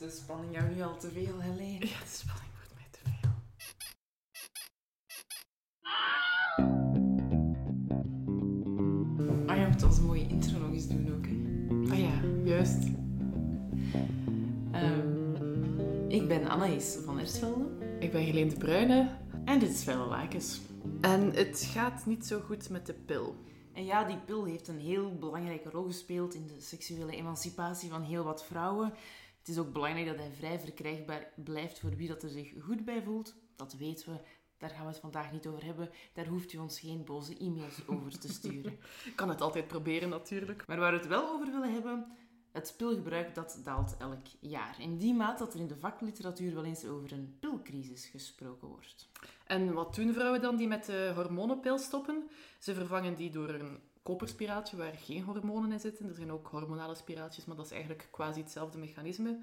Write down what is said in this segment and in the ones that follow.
de spanning jou nu al te veel, Helene? Ja, de spanning wordt mij te veel. Ah, je moet onze mooie intro nog eens doen ook, hè. Ah ja, juist. Ehm, ik ben Anaïs van Ersvelde. Ik ben Helene de Bruyne. En dit is Felle Lakens. En het gaat niet zo goed met de pil. En ja, die pil heeft een heel belangrijke rol gespeeld in de seksuele emancipatie van heel wat vrouwen. Het is ook belangrijk dat hij vrij verkrijgbaar blijft voor wie dat er zich goed bij voelt. Dat weten we. Daar gaan we het vandaag niet over hebben. Daar hoeft u ons geen boze e-mails over te sturen. Ik kan het altijd proberen natuurlijk. Maar waar we het wel over willen hebben, het pilgebruik dat daalt elk jaar. In die maat dat er in de vakliteratuur wel eens over een pilcrisis gesproken wordt. En wat doen vrouwen dan die met de hormonenpil stoppen? Ze vervangen die door een koperspiraaltje waar geen hormonen in zitten. Er zijn ook hormonale spiraaltjes, maar dat is eigenlijk quasi hetzelfde mechanisme.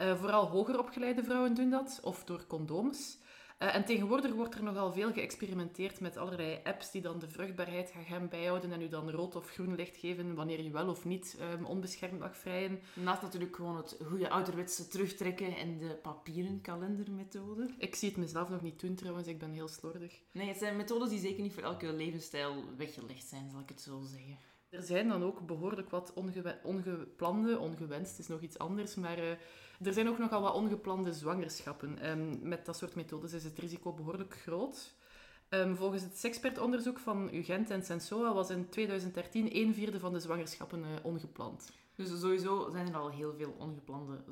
Uh, vooral hoger opgeleide vrouwen doen dat, of door condooms. Uh, en tegenwoordig wordt er nogal veel geëxperimenteerd met allerlei apps die dan de vruchtbaarheid gaan bijhouden en u dan rood of groen licht geven wanneer je wel of niet um, onbeschermd mag vrijen. Naast natuurlijk gewoon het goede ouderwetse terugtrekken en de papieren kalendermethode. Ik zie het mezelf nog niet doen trouwens, ik ben heel slordig. Nee, het zijn methodes die zeker niet voor elke levensstijl weggelegd zijn, zal ik het zo zeggen. Er zijn dan ook behoorlijk wat onge ongeplande, ongewenst is nog iets anders, maar uh, er zijn ook nogal wat ongeplande zwangerschappen. Um, met dat soort methodes is het risico behoorlijk groot. Um, volgens het sexpertonderzoek van UGent en Sensoa was in 2013 een vierde van de zwangerschappen uh, ongepland. Dus sowieso zijn er al heel veel ongeplande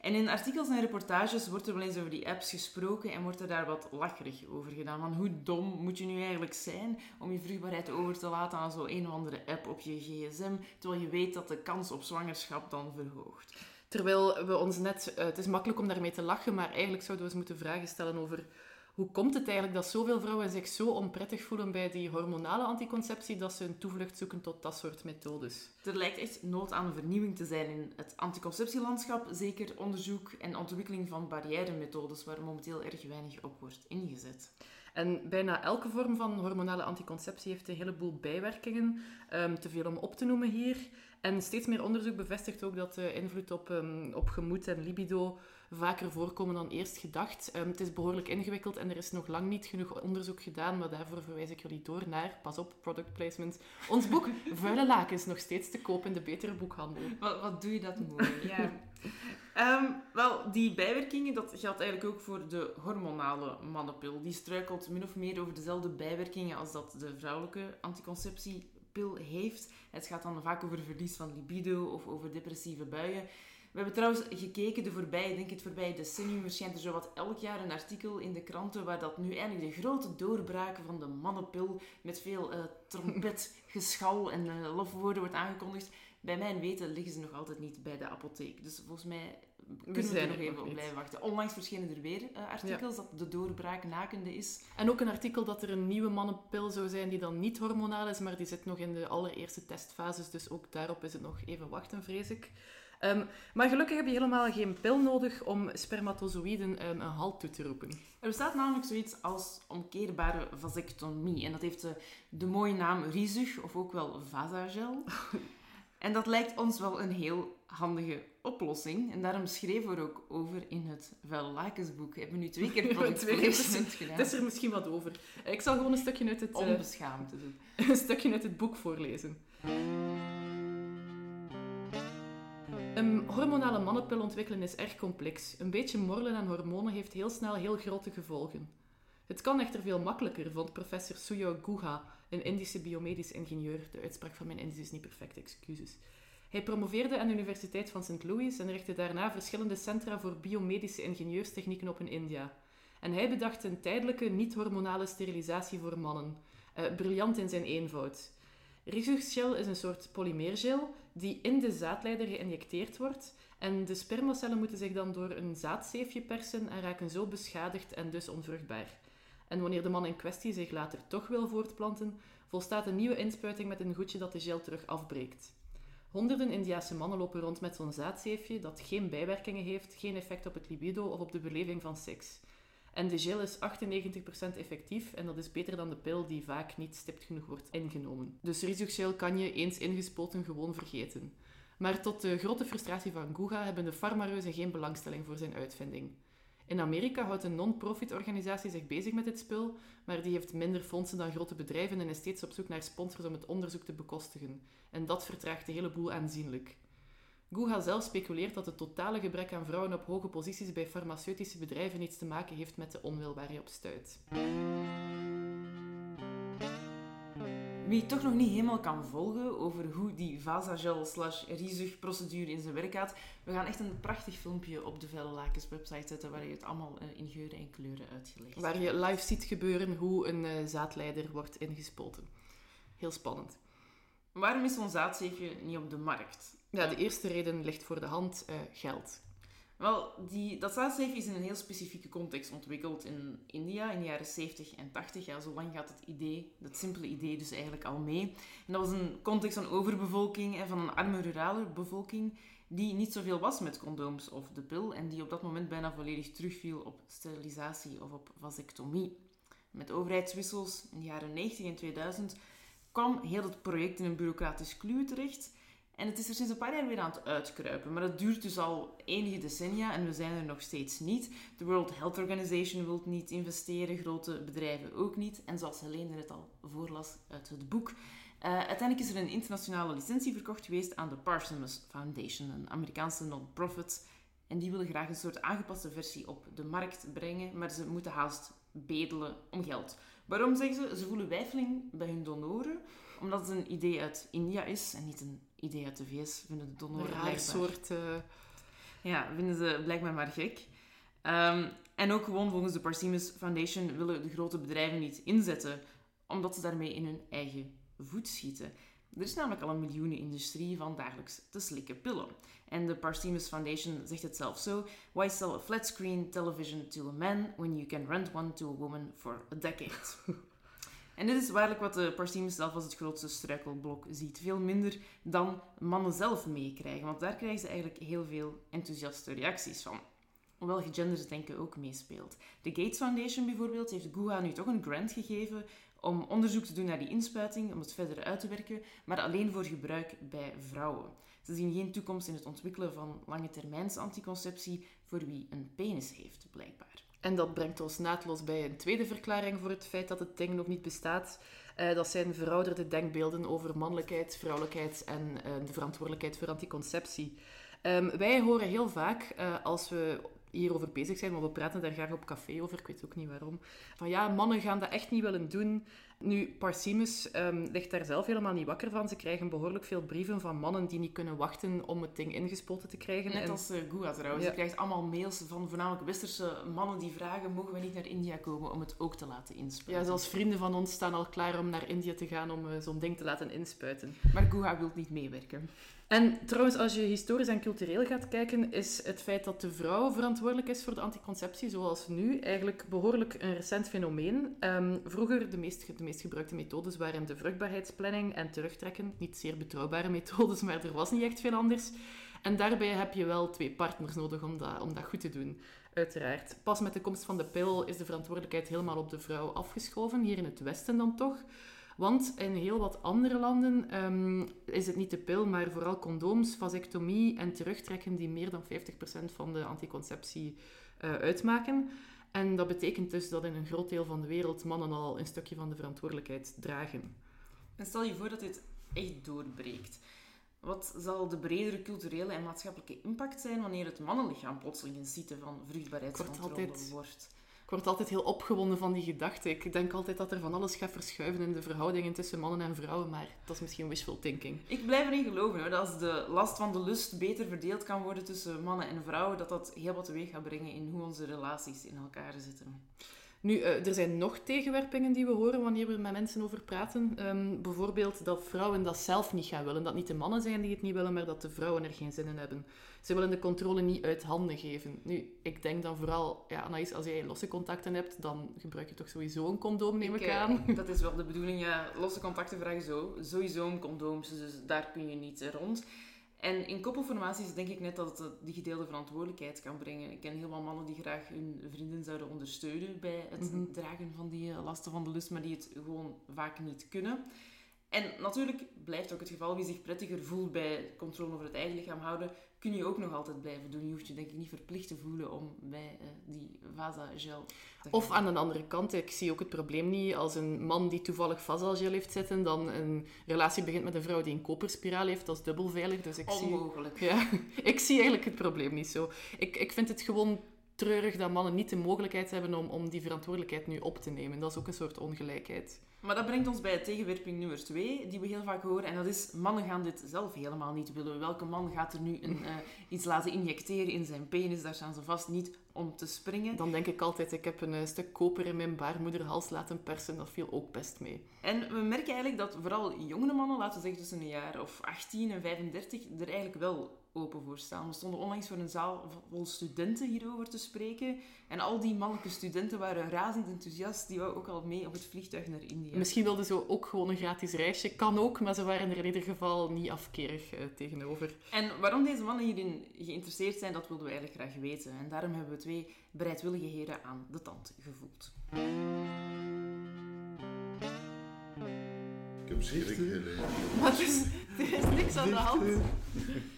En in artikels en reportages wordt er wel eens over die apps gesproken en wordt er daar wat lacherig over gedaan. Van hoe dom moet je nu eigenlijk zijn om je vruchtbaarheid over te laten aan zo'n een of andere app op je gsm, terwijl je weet dat de kans op zwangerschap dan verhoogt. Terwijl we ons net... Uh, het is makkelijk om daarmee te lachen, maar eigenlijk zouden we eens moeten vragen stellen over hoe komt het eigenlijk dat zoveel vrouwen zich zo onprettig voelen bij die hormonale anticonceptie dat ze een toevlucht zoeken tot dat soort methodes? Er lijkt echt nood aan vernieuwing te zijn in het anticonceptielandschap. Zeker onderzoek en ontwikkeling van barrière-methodes waar momenteel erg weinig op wordt ingezet. En bijna elke vorm van hormonale anticonceptie heeft een heleboel bijwerkingen. Um, te veel om op te noemen hier. En steeds meer onderzoek bevestigt ook dat de invloed op, um, op gemoed en libido vaker voorkomen dan eerst gedacht. Um, het is behoorlijk ingewikkeld en er is nog lang niet genoeg onderzoek gedaan, maar daarvoor verwijs ik jullie door naar, pas op, product placement, ons boek Vuile Lakens, nog steeds te koop in de betere boekhandel. Wat, wat doe je dat mooi. ja. Um, wel, die bijwerkingen, dat geldt eigenlijk ook voor de hormonale mannenpil. Die struikelt min of meer over dezelfde bijwerkingen als dat de vrouwelijke anticonceptiepil heeft. Het gaat dan vaak over verlies van libido of over depressieve buien. We hebben trouwens gekeken de voorbije, denk het voorbije decennium, verschijnt er zo wat elk jaar een artikel in de kranten waar dat nu eindelijk de grote doorbraak van de mannenpil met veel uh, trompetgeschal en uh, lofwoorden wordt aangekondigd. Bij mijn weten liggen ze nog altijd niet bij de apotheek. Dus volgens mij kunnen we, er nog even op blijven wachten. Onlangs verschenen er weer uh, artikels ja. dat de doorbraak nakende is. En ook een artikel dat er een nieuwe mannenpil zou zijn die dan niet hormonaal is, maar die zit nog in de allereerste testfases. Dus ook daarop is het nog even wachten, vrees ik. Um, maar gelukkig heb je helemaal geen pil nodig om spermatozoïden um, een halt toe te roepen. Er bestaat namelijk zoiets als omkeerbare vasectomie. En dat heeft de, de mooie naam Rizug, of ook wel Vasagel. En dat lijkt ons wel een heel handige oplossing. En daarom schreven we er ook over in het Lakensboek. Hebben we nu twee keer product placement gedaan. Het is er misschien wat over. Ik zal gewoon een stukje uit het... Onbeschaamd te doen. Een stukje uit het boek voorlezen. Hormonale mannenpil ontwikkelen is erg complex. Een beetje morrelen aan hormonen heeft heel snel heel grote gevolgen. Het kan echter veel makkelijker, vond professor Suyo Guha, een Indische biomedisch ingenieur. De uitspraak van mijn Indisch is niet perfect, excuses. Hij promoveerde aan de Universiteit van St. Louis en richtte daarna verschillende centra voor biomedische ingenieurstechnieken op in India. En hij bedacht een tijdelijke niet-hormonale sterilisatie voor mannen. Uh, briljant in zijn eenvoud. Rhizogel is een soort polymeergel die in de zaadleider geïnjecteerd wordt. En de spermacellen moeten zich dan door een zaadzeefje persen en raken zo beschadigd en dus onvruchtbaar. En wanneer de man in kwestie zich later toch wil voortplanten, volstaat een nieuwe inspuiting met een goedje dat de gel terug afbreekt. Honderden Indiase mannen lopen rond met zo'n zaadzeefje dat geen bijwerkingen heeft, geen effect op het libido of op de beleving van seks. En de gel is 98% effectief en dat is beter dan de pil die vaak niet stipt genoeg wordt ingenomen. Dus rhizogel kan je eens ingespoten gewoon vergeten. Maar tot de grote frustratie van Guga hebben de farmareuzen geen belangstelling voor zijn uitvinding. In Amerika houdt een non-profit organisatie zich bezig met dit spul, maar die heeft minder fondsen dan grote bedrijven en is steeds op zoek naar sponsors om het onderzoek te bekostigen. En dat vertraagt de hele boel aanzienlijk. Guha zelf speculeert dat het totale gebrek aan vrouwen op hoge posities bij farmaceutische bedrijven iets te maken heeft met de onwil waar hij op stuit. Wie toch nog niet helemaal kan volgen over hoe die vasagel slash procedure in zijn werk gaat, we gaan echt een prachtig filmpje op de Velle Lakens website zetten waar je het allemaal eh, in geuren en kleuren uitgelegd. Waar je live ziet gebeuren hoe een uh, zaadleider wordt ingespoten. Heel spannend. Waarom is zo'n zaadzeefje niet op de markt? Ja, de eerste reden ligt voor de hand, uh, geld. Wel, die, dat zaadzeefje is in een heel specifieke context ontwikkeld in India in de jaren 70 en 80. Ja, zo lang gaat het idee, dat simpele idee dus eigenlijk al mee. En dat was een context van overbevolking en van een arme rurale bevolking die niet zoveel was met condooms of de pil en die op dat moment bijna volledig terugviel op sterilisatie of op vasectomie. Met overheidswissels in de jaren 90 en 2000 kwam heel het project in een bureaucratisch kluw terecht en het is er sinds een paar jaar weer aan het uitkruipen. Maar dat duurt dus al enige decennia en we zijn er nog steeds niet. De World Health Organization wil niet investeren, grote bedrijven ook niet. En zoals Helene het al voorlas uit het boek. Uh, uiteindelijk is er een internationale licentie verkocht geweest aan de Parsonage Foundation, een Amerikaanse non-profit. En die willen graag een soort aangepaste versie op de markt brengen, maar ze moeten haast bedelen om geld. Waarom zeggen ze? Ze voelen wijfeling bij hun donoren, omdat het een idee uit India is en niet een idee uit de VS vinden de donoren een soort... Uh... Ja, vinden ze blijkbaar maar gek. Um, en ook gewoon volgens de Parsimus Foundation willen de grote bedrijven niet inzetten, omdat ze daarmee in hun eigen voet schieten. Er is namelijk al een miljoenenindustrie van dagelijks te slikken pillen. En de Parsimus Foundation zegt het zelf zo: Why sell a flat screen television to a man when you can rent one to a woman for a decade? En dit is waarlijk wat de Parsimus zelf als het grootste struikelblok ziet. Veel minder dan mannen zelf meekrijgen, want daar krijgen ze eigenlijk heel veel enthousiaste reacties van. Hoewel gegenderd denken ook meespeelt. De Gates Foundation bijvoorbeeld heeft Guha nu toch een grant gegeven om onderzoek te doen naar die inspuiting, om het verder uit te werken, maar alleen voor gebruik bij vrouwen. Ze zien geen toekomst in het ontwikkelen van lange termijns anticonceptie voor wie een penis heeft, blijkbaar. En dat brengt ons naadloos bij een tweede verklaring voor het feit dat het ding nog niet bestaat. Uh, dat zijn verouderde denkbeelden over mannelijkheid, vrouwelijkheid en uh, de verantwoordelijkheid voor anticonceptie. Um, wij horen heel vaak, uh, als we hierover bezig zijn, want we praten daar graag op café over, ik weet ook niet waarom, van ja, mannen gaan dat echt niet willen doen. Nu, Parsimus um, ligt daar zelf helemaal niet wakker van. Ze krijgen behoorlijk veel brieven van mannen die niet kunnen wachten om het ding ingespoten te krijgen. Net als uh, Gua trouwens. Ja. Je krijgt allemaal mails van voornamelijk westerse mannen die vragen mogen we niet naar India komen om het ook te laten inspuiten. Ja, zelfs vrienden van ons staan al klaar om naar India te gaan om uh, zo'n ding te laten inspuiten. Maar Gua wil niet meewerken. En trouwens, als je historisch en cultureel gaat kijken, is het feit dat de vrouw verantwoordelijk is voor de anticonceptie, zoals nu, eigenlijk behoorlijk een recent fenomeen. Um, vroeger, de meest, de meest gebruikte methodes waren de vruchtbaarheidsplanning en terugtrekken. Niet zeer betrouwbare methodes, maar er was niet echt veel anders. En daarbij heb je wel twee partners nodig om dat, om dat goed te doen, uiteraard. Pas met de komst van de pil is de verantwoordelijkheid helemaal op de vrouw afgeschoven, hier in het Westen dan toch. Want in heel wat andere landen um, is het niet de pil, maar vooral condooms, vasectomie en terugtrekken die meer dan 50% van de anticonceptie uh, uitmaken. En dat betekent dus dat in een groot deel van de wereld mannen al een stukje van de verantwoordelijkheid dragen. En stel je voor dat dit echt doorbreekt. Wat zal de bredere culturele en maatschappelijke impact zijn wanneer het mannenlichaam plotseling een site van vruchtbaarheidscontrole wordt? Ik word altijd heel opgewonden van die gedachte. Ik denk altijd dat er van alles gaat verschuiven in de verhoudingen tussen mannen en vrouwen, maar dat is misschien wishful thinking. Ik blijf erin geloven hoor, dat als de last van de lust beter verdeeld kan worden tussen mannen en vrouwen, dat dat heel wat teweeg gaat brengen in hoe onze relaties in elkaar zitten. Nu, uh, er zijn nog tegenwerpingen die we horen wanneer we met mensen over praten. Um, bijvoorbeeld dat vrouwen dat zelf niet gaan willen. Dat niet de mannen zijn die het niet willen, maar dat de vrouwen er geen zin in hebben. Ze willen de controle niet uit handen geven. Nu, ik denk dan vooral, ja, Anaïs, als jij losse contacten hebt, dan gebruik je toch sowieso een condoom, neem ik, ik aan. Dat is wel de bedoeling, ja. Losse contacten vragen zo. Sowieso een condoom, dus daar kun je niet rond. En in koppelformaties denk ik net dat het die gedeelde verantwoordelijkheid kan brengen. Ik ken heel veel mannen die graag hun vrienden zouden ondersteunen bij het mhm. dragen van die lasten van de lust, maar die het gewoon vaak niet kunnen. En natuurlijk blijft ook het geval, wie zich prettiger voelt bij controle over het eigen lichaam houden, kun je ook nog altijd blijven doen. Je hoeft je denk ik niet verplicht te voelen om bij uh, die Vasa-gel te Of aan de andere kant, ik zie ook het probleem niet als een man die toevallig Vasa-gel heeft zitten, dan een relatie begint met een vrouw die een koperspiraal heeft, dat is dubbel veilig. Dus ik Onmogelijk. Zie, ja, ik zie eigenlijk het probleem niet zo. Ik, ik vind het gewoon treurig dat mannen niet de mogelijkheid hebben om, om die verantwoordelijkheid nu op te nemen. Dat is ook een soort ongelijkheid. Maar dat brengt ons bij tegenwerping nummer twee, die we heel vaak horen. En dat is, mannen gaan dit zelf helemaal niet willen. Welke man gaat er nu een, uh, iets laten injecteren in zijn penis? Daar staan ze vast niet om te springen. Dan denk ik altijd, ik heb een uh, stuk koper in mijn baarmoederhals laten persen. Dat viel ook best mee. En we merken eigenlijk dat vooral jongere mannen, laten we zeggen tussen een jaar of 18 en 35, er eigenlijk wel open voor staan. We stonden onlangs voor een zaal vol studenten hierover te spreken. En al die mannelijke studenten waren razend enthousiast. Die waren ook al mee op het vliegtuig naar India. Misschien wilden ze ook gewoon een gratis reisje. Kan ook, maar ze waren er in ieder geval niet afkerig uh, tegenover. En waarom deze mannen hierin geïnteresseerd zijn, dat wilden we eigenlijk graag weten. En daarom hebben we twee bereidwillige heren aan de tand gevoeld. Ik heb schrik is, er is niks aan de hand.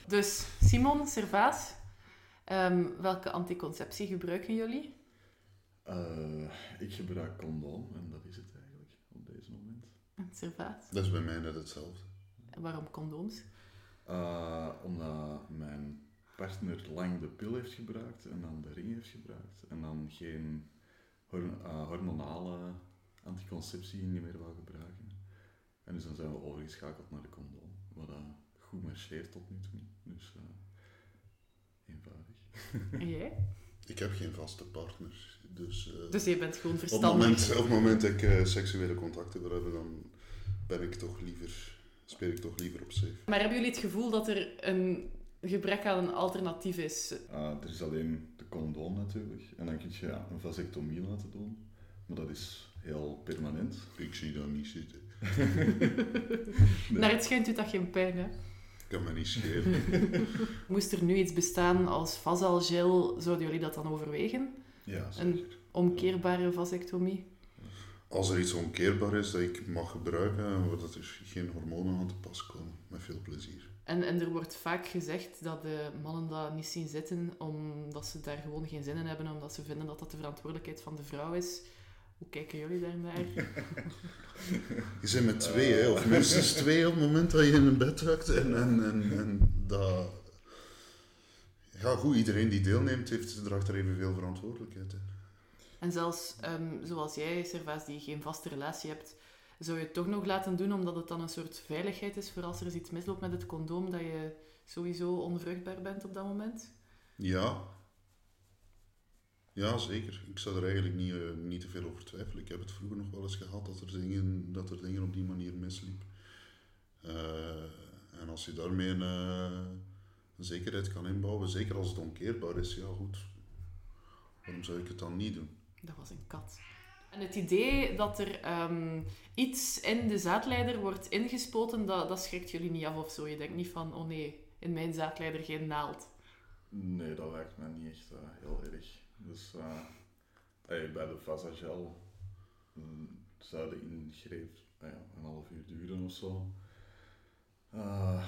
Dus, Simon, Servaas, um, welke anticonceptie gebruiken jullie? Uh, ik gebruik condoom en dat is het Servaas? Dat is bij mij net hetzelfde. En waarom condooms? Uh, omdat mijn partner lang de pil heeft gebruikt en dan de ring heeft gebruikt en dan geen uh, hormonale anticonceptie niet meer wou gebruiken. En dus dan zijn we overgeschakeld naar de condoom, wat uh, goed marcheert tot nu toe. Dus eenvoudig. En jij? Ik heb geen vaste partner. Dus, uh, dus je bent gewoon op het verstandig. moment, op het moment dat ik seksuele contacten wil hebben, dan ben ik toch liever, speel ik toch liever op safe. Maar hebben jullie het gevoel dat er een gebrek aan een alternatief is? er is alleen de condoom natuurlijk. En dan kun je ja, een vasectomie laten doen. Maar dat is heel permanent. Ik zie dat niet zitten. nee. Naar het schijnt doet dat geen pijn, hè? Kan me niet schelen. Moest er nu iets bestaan als vasalgel, zouden jullie dat dan overwegen? Ja, zeker. Een omkeerbare vasectomie? Als er iets omkeerbaar is dat ik mag gebruiken, waar dat er geen hormonen aan te pas komen, met veel plezier. En, en er wordt vaak gezegd dat de mannen dat niet zien zitten, omdat ze daar gewoon geen zin in hebben, omdat ze vinden dat dat de verantwoordelijkheid van de vrouw is. Hoe kijken jullie daarnaar? je bent met twee, hè, of minstens twee op het moment dat je in een bed drukt. En, en, en, en dat... Ja, goed, iedereen die deelneemt, heeft, draagt er evenveel verantwoordelijkheid in. En zelfs, um, zoals jij, Servaas, die geen vaste relatie hebt, zou je het toch nog laten doen, omdat het dan een soort veiligheid is voor als er iets misloopt met het condoom, dat je sowieso onvruchtbaar bent op dat moment? Ja, ja, zeker. Ik zou er eigenlijk niet, uh, niet te veel over twijfelen. Ik heb het vroeger nog wel eens gehad dat er dingen, dat er dingen op die manier misliep. Uh, en als je daarmee een, uh, een, zekerheid kan inbouwen, zeker als het omkeerbaar is, ja goed. Waarom zou ik het dan niet doen? Dat was een kat. En het idee dat er um, iets in de zaadleider wordt ingespoten, dat, dat schrikt jullie niet af of zo. Je denkt niet van, oh nee, in mijn zaadleider geen naald. Nee, dat lijkt me niet echt heel erg. Dus uh, hey, bij de Vasagel um, zou de ingreep uh, ja, een half uur duren of zo. Uh,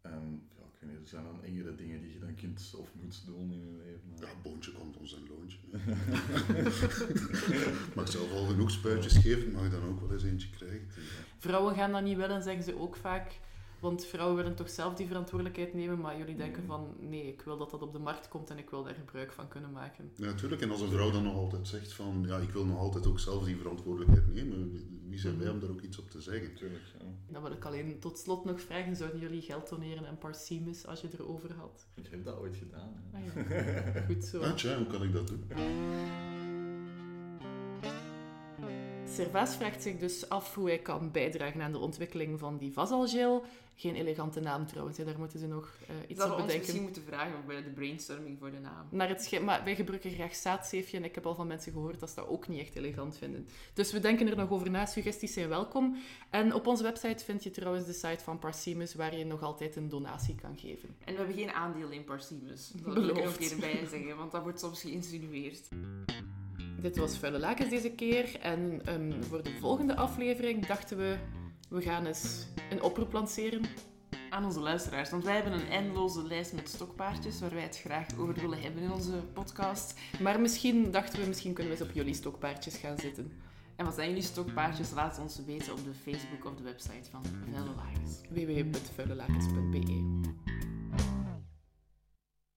en ja, ik weet niet, er zijn dan engere dingen die je dan kunt of moet doen in je leven. Maar... Ja, boontje komt ons een loontje. mag zelf al genoeg spuitjes geven, mag dan ook wel eens eentje krijgen. Vrouwen gaan dat niet willen, zeggen ze ook vaak. Want vrouwen willen toch zelf die verantwoordelijkheid nemen, maar jullie denken van nee, ik wil dat dat op de markt komt en ik wil daar gebruik van kunnen maken. Ja, natuurlijk. En als een vrouw dan nog altijd zegt van ja, ik wil nog altijd ook zelf die verantwoordelijkheid nemen, wie zijn wij om daar ook iets op te zeggen? Tuurlijk, ja. Dan wil ik alleen tot slot nog vragen, zouden jullie geld doneren aan Parsimus als je erover had? Ik heb dat ooit gedaan. Ah, ja. Goed zo. Ah, tja, hoe kan ik dat doen? Servaas vraagt zich dus af hoe hij kan bijdragen aan de ontwikkeling van die vasalgel. Geen elegante naam trouwens, hè. daar moeten ze nog uh, iets op bedenken. Dat misschien moeten vragen ook bij de brainstorming voor de naam. Naar het maar wij gebruiken graag zaadzeefje en ik heb al van mensen gehoord dat ze dat ook niet echt elegant vinden. Dus we denken er nog over na, suggesties zijn welkom. En op onze website vind je trouwens de site van Parsimus, waar je nog altijd een donatie kan geven. En we hebben geen aandeel in Parsimus. Dat wil ik er ook keer bij zeggen, want dat wordt soms geïnsinueerd. Dit was Vuile Lakens deze keer. En um, voor de volgende aflevering dachten we we gaan eens een oproep lanceren. Aan onze luisteraars, want wij hebben een eindeloze lijst met stokpaardjes waar wij het graag over willen hebben in onze podcast. Maar misschien dachten we, misschien kunnen we eens op jullie stokpaardjes gaan zitten. En wat zijn jullie stokpaardjes? Laat het ons weten op de Facebook of de website van Vuile Lakens. www.vuilelakens.be